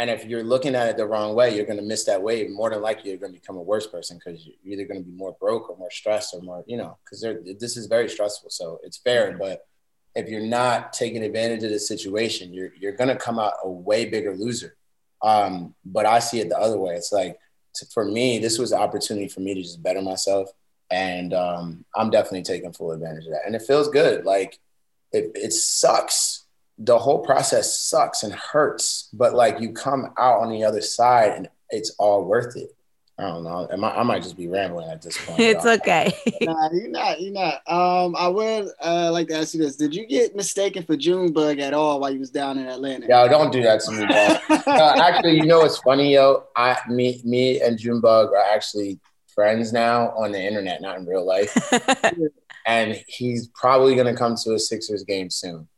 And if you're looking at it the wrong way, you're going to miss that wave. More than likely, you're going to become a worse person because you're either going to be more broke or more stressed or more, you know, because this is very stressful. So it's fair. But if you're not taking advantage of the situation, you're, you're going to come out a way bigger loser. Um, but I see it the other way. It's like, to, for me, this was an opportunity for me to just better myself. And um, I'm definitely taking full advantage of that. And it feels good. Like it, it sucks. The whole process sucks and hurts, but like you come out on the other side and it's all worth it. I don't know. I might, I might just be rambling at this point. it's y'all. okay Nah, you're not. You're not. Um, I would uh, like to ask you this: Did you get mistaken for Junebug at all while you was down in Atlanta? Yo, don't do that to me, bro. uh, actually, you know what's funny, yo? I, me, me, and Junebug are actually friends now on the internet, not in real life. and he's probably gonna come to a Sixers game soon.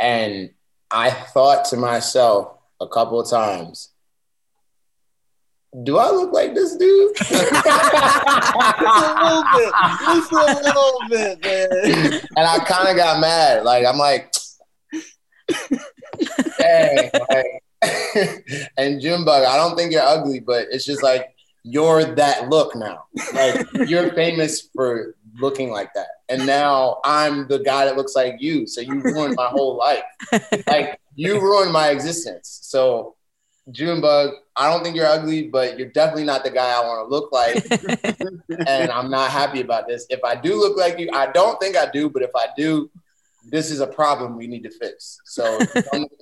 And I thought to myself a couple of times, do I look like this dude? Just a little bit. Just a little bit, man. and I kind of got mad. Like I'm like, dang. Like, and Junebug, I don't think you're ugly, but it's just like you're that look now. Like you're famous for looking like that, and now I'm the guy that looks like you. So you ruined my whole life. Like you ruined my existence. So. Junebug, I don't think you're ugly, but you're definitely not the guy I want to look like and I'm not happy about this. If I do look like you, I don't think I do, but if I do, this is a problem we need to fix. So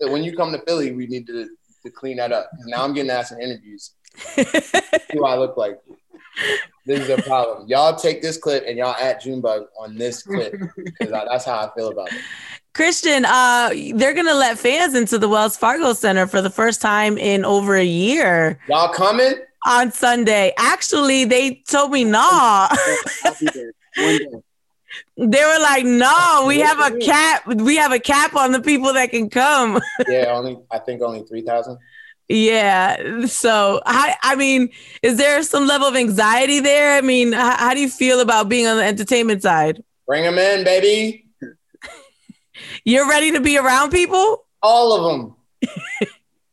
when you come to Philly, we need to, to clean that up. Now I'm getting asked in interviews, do I look like? This is a problem. Y'all take this clip and y'all add Junebug on this clip because that's how I feel about it. christian uh they're gonna let fans into the wells fargo center for the first time in over a year Y'all coming? on sunday actually they told me no I'll be there one day. they were like no we have a cap we have a cap on the people that can come Yeah, only I think only three thousand. Yeah. So I I mean, is there some level of anxiety there? I mean, how, how do you feel about being on the entertainment side? Bring them in, baby. You're ready to be around people? All of them.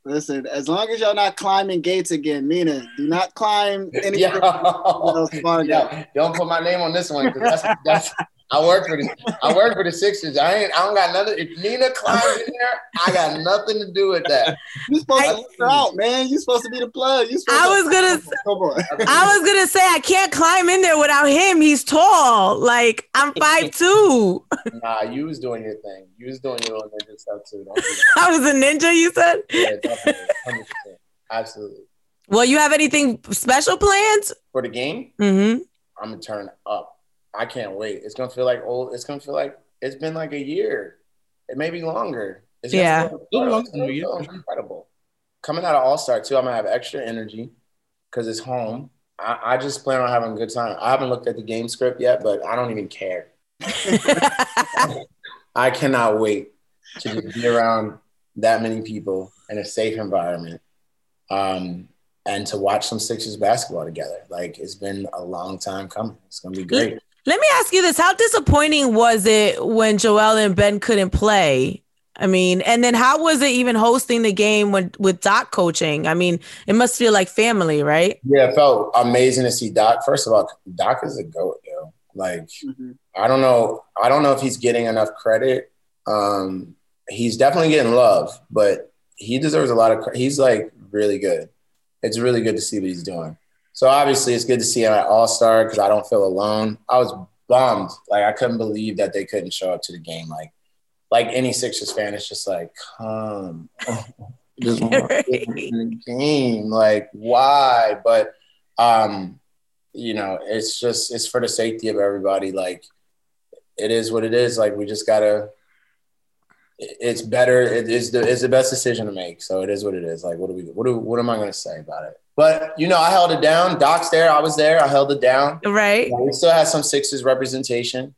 Listen, as long as y'all not climbing gates again, Mina, do not climb any. Yo, Wells Fargo. yo, don't put my name on this one because that's, that's I work for the I work for the Sixers. I ain't I don't got nothing. If Mina climbs in there, I got nothing to do with that. You supposed I- to help her out, man. You supposed to be the plug. You supposed I to- was gonna Come on. I was gonna say I can't climb in there without him. He's tall. Like I'm five two. Nah, you was doing your thing. You was doing your own ninja stuff too. Don't do. I was a ninja. You said. Yeah, definitely, hundred percent, absolutely. Well, you have anything special planned? For the game, Mm-hmm. I'm gonna turn up. I can't wait. It's gonna feel like old. It's gonna feel like it's been like a year. It may be longer. It's gonna Yeah. feel Feel incredible. longer It's than gonna a year, feel incredible. Coming out of All Star too, I'm gonna have extra energy because it's home. I, I just plan on having a good time. I haven't looked at the game script yet, but I don't even care. I cannot wait to just be around that many people in a safe environment, um, and to watch some Sixers basketball together. Like it's been a long time coming. It's gonna be great. Let me ask you this: How disappointing was it when Joel and Ben couldn't play? I mean, and then how was it even hosting the game when with Doc coaching? I mean, it must feel like family, right? Yeah, it felt amazing to see Doc. First of all, Doc is a goat, yo. Like Mhm. I don't know, I don't know if he's getting enough credit. Um, he's definitely getting love, but he deserves a lot of. cre- He's like really good. It's really good to see what he's doing. So obviously, it's good to see him at All Star because I don't feel alone. I was bummed, like I couldn't believe that they couldn't show up to the game. Like, like any Sixers fan, it's just like, come, just the game. Like, why? But um, you know, it's just it's for the safety of everybody. Like, it is what it is. Like, we just gotta. It's better. It is the it's the best decision to make. So it is what it is. Like, what do we? What do? What am I gonna say about it? But you know, I held it down. Doc's there. I was there. I held it down. Right? We still had some Sixers representation.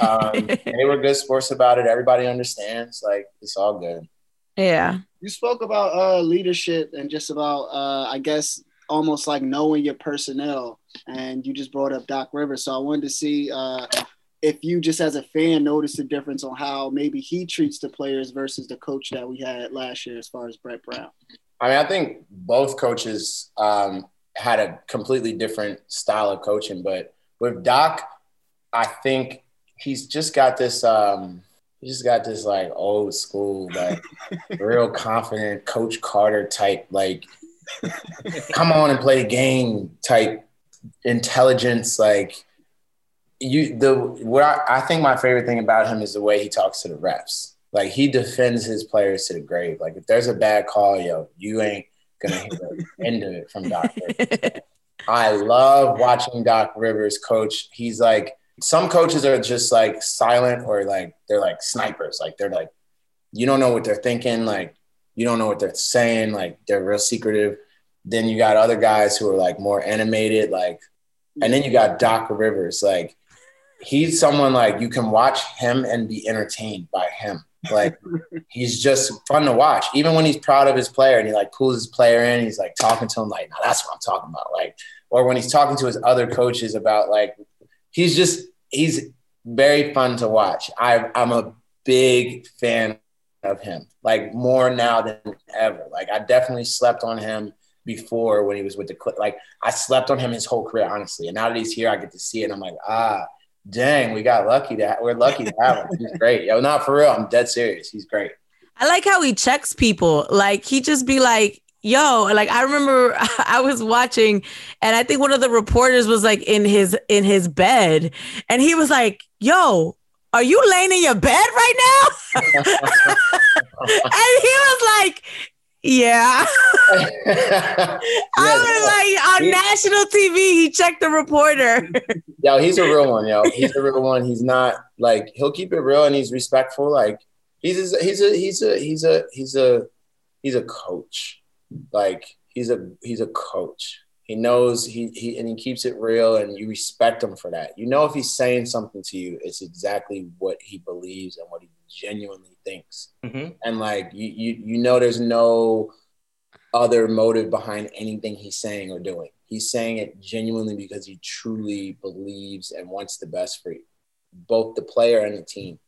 Um, they were good sports about it. Everybody understands. Like, it's all good. Yeah. You spoke about uh, leadership and just about, uh, I guess, almost like knowing your personnel. And you just brought up Doc Rivers. So I wanted to see uh, if you, just as a fan, noticed the difference on how maybe he treats the players versus the coach that we had last year as far as Brett Brown. I mean, I think both coaches um, had a completely different style of coaching, but with Doc, I think he's just got this. Um, he just got this like old school, like real confident Coach Carter type, like come on and play the game type intelligence. Like you, the what I, I think my favorite thing about him is the way he talks to the refs. Like he defends his players to the grave. Like if there's a bad call, yo, you ain't gonna hear the end of it from Doc. Rivers. I love watching Doc Rivers coach. He's like some coaches are just like silent or like they're like snipers. Like they're like you don't know what they're thinking. Like you don't know what they're saying. Like they're real secretive. Then you got other guys who are like more animated. Like and then you got Doc Rivers. Like he's someone like you can watch him and be entertained by him. Like he's just fun to watch. Even when he's proud of his player and he like pulls his player in, he's like talking to him like, no, that's what I'm talking about. Like, or when he's talking to his other coaches about like, he's just he's very fun to watch. I I'm a big fan of him, like more now than ever. Like I definitely slept on him before when he was with the. Like I slept on him his whole career, honestly. And now that he's here, I get to see it. And I'm like, ah, dang, we got lucky to ha- we're lucky to have him. He's great. Yo, not for real. I'm dead serious. He's great. I like how he checks people. Like he just be like, yo, like I remember I was watching and I think one of the reporters was like in his in his bed and he was like, yo, are you laying in your bed right now? and he was like, yeah. I was like on He- national TV, he checked the reporter. yo, he's a real one, yo. He's a real one. He's not like he'll keep it real and he's respectful. Like he's a, he's a he's a he's a he's a he's a coach. Like he's a he's a coach. He knows he he and he keeps it real and you respect him for that. You know if he's saying something to you, it's exactly what he believes and what he genuinely thinks. Mhm. And like you you you know there's no other motive behind anything he's saying or doing. He's saying it genuinely because he truly believes and wants the best for you, both the player and the team.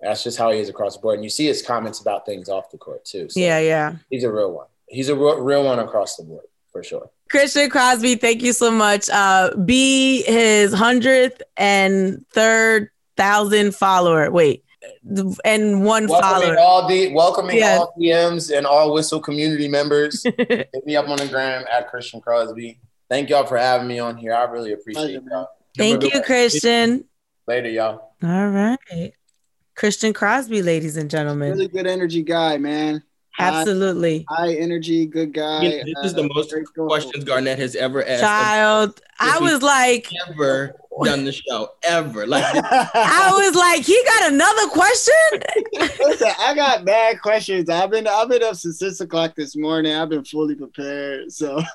That's just how he is across the board. And you see his comments about things off the court too. So yeah, yeah. He's a real one. He's a real, real one across the board for sure. Christian Crosby, thank you so much. Uh, be his hundredth and third thousand follower. Wait, and one welcoming follower. All the welcoming yes. all DMs and all Whistle community members. Hit me up on the gram at Christian Crosby. Thank y'all for having me on here. I really appreciate y'all. Thank you, Christian. Later, y'all. All right. Christian Crosby, ladies and gentlemen. Really good energy guy, man. Absolutely. High, high enery, good guy. Yeah, this uh, is the uh, most questions Garnett has ever asked. Child, I was like, ever done the show ever. Like, I was like, he got another question. Listen, I got bad questions. I've been I've been up since six o'clock this morning. I've been fully prepared. So,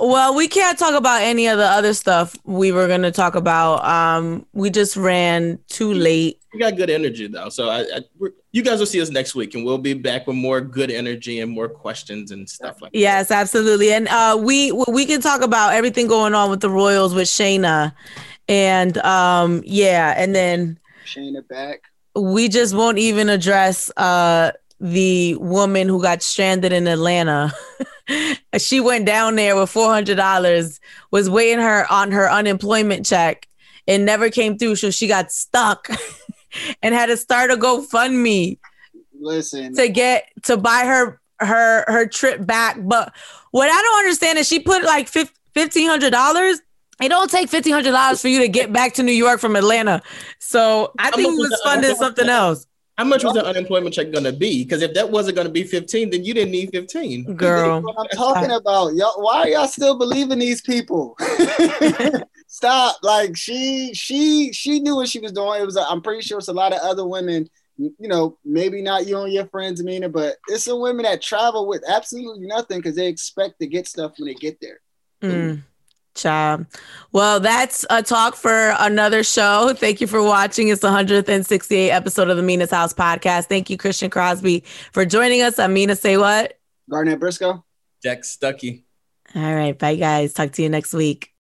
well, we can't talk about any of the other stuff we were going to talk about. Um, we just ran too late. We got good energy though, so I, I you guys will see us next week, and we'll be back with more good energy and more questions and stuff like yes, that. Yes, absolutely. And uh, we we can talk about everything going on with the Royals with Shayna, and um, yeah, and then Shayna back. We just won't even address uh the woman who got stranded in Atlanta. she went down there with four hundred dollars, was waiting her on her unemployment check, and never came through, so she got stuck. and had to start a GoFundMe. Listen. To get to buy her her her trip back. But what I don't understand is she put like fifteen hundred dollars. It don't take fifteen hundred dollars for you to get back to New York from Atlanta. So I think it was funding something else. How much was the unemployment check gonna be? Because if that wasn't gonna be 15, then you didn't need 15. Girl. what I'm talking about. Y'all, why are y'all still believing these people? Stop. Like she she she knew what she was doing. It was i am pretty sure it's a lot of other women, you know, maybe not you and your friends, Amina, but it's some women that travel with absolutely nothing because they expect to get stuff when they get there. Mm. Child. Well, that's a talk for another show. Thank you for watching. It's the 168th episode of the Mina's House podcast. Thank you, Christian Crosby, for joining us. I'm Mina Say What? Garnett Briscoe. Jack Stuckey. All right. Bye, guys. Talk to you next week.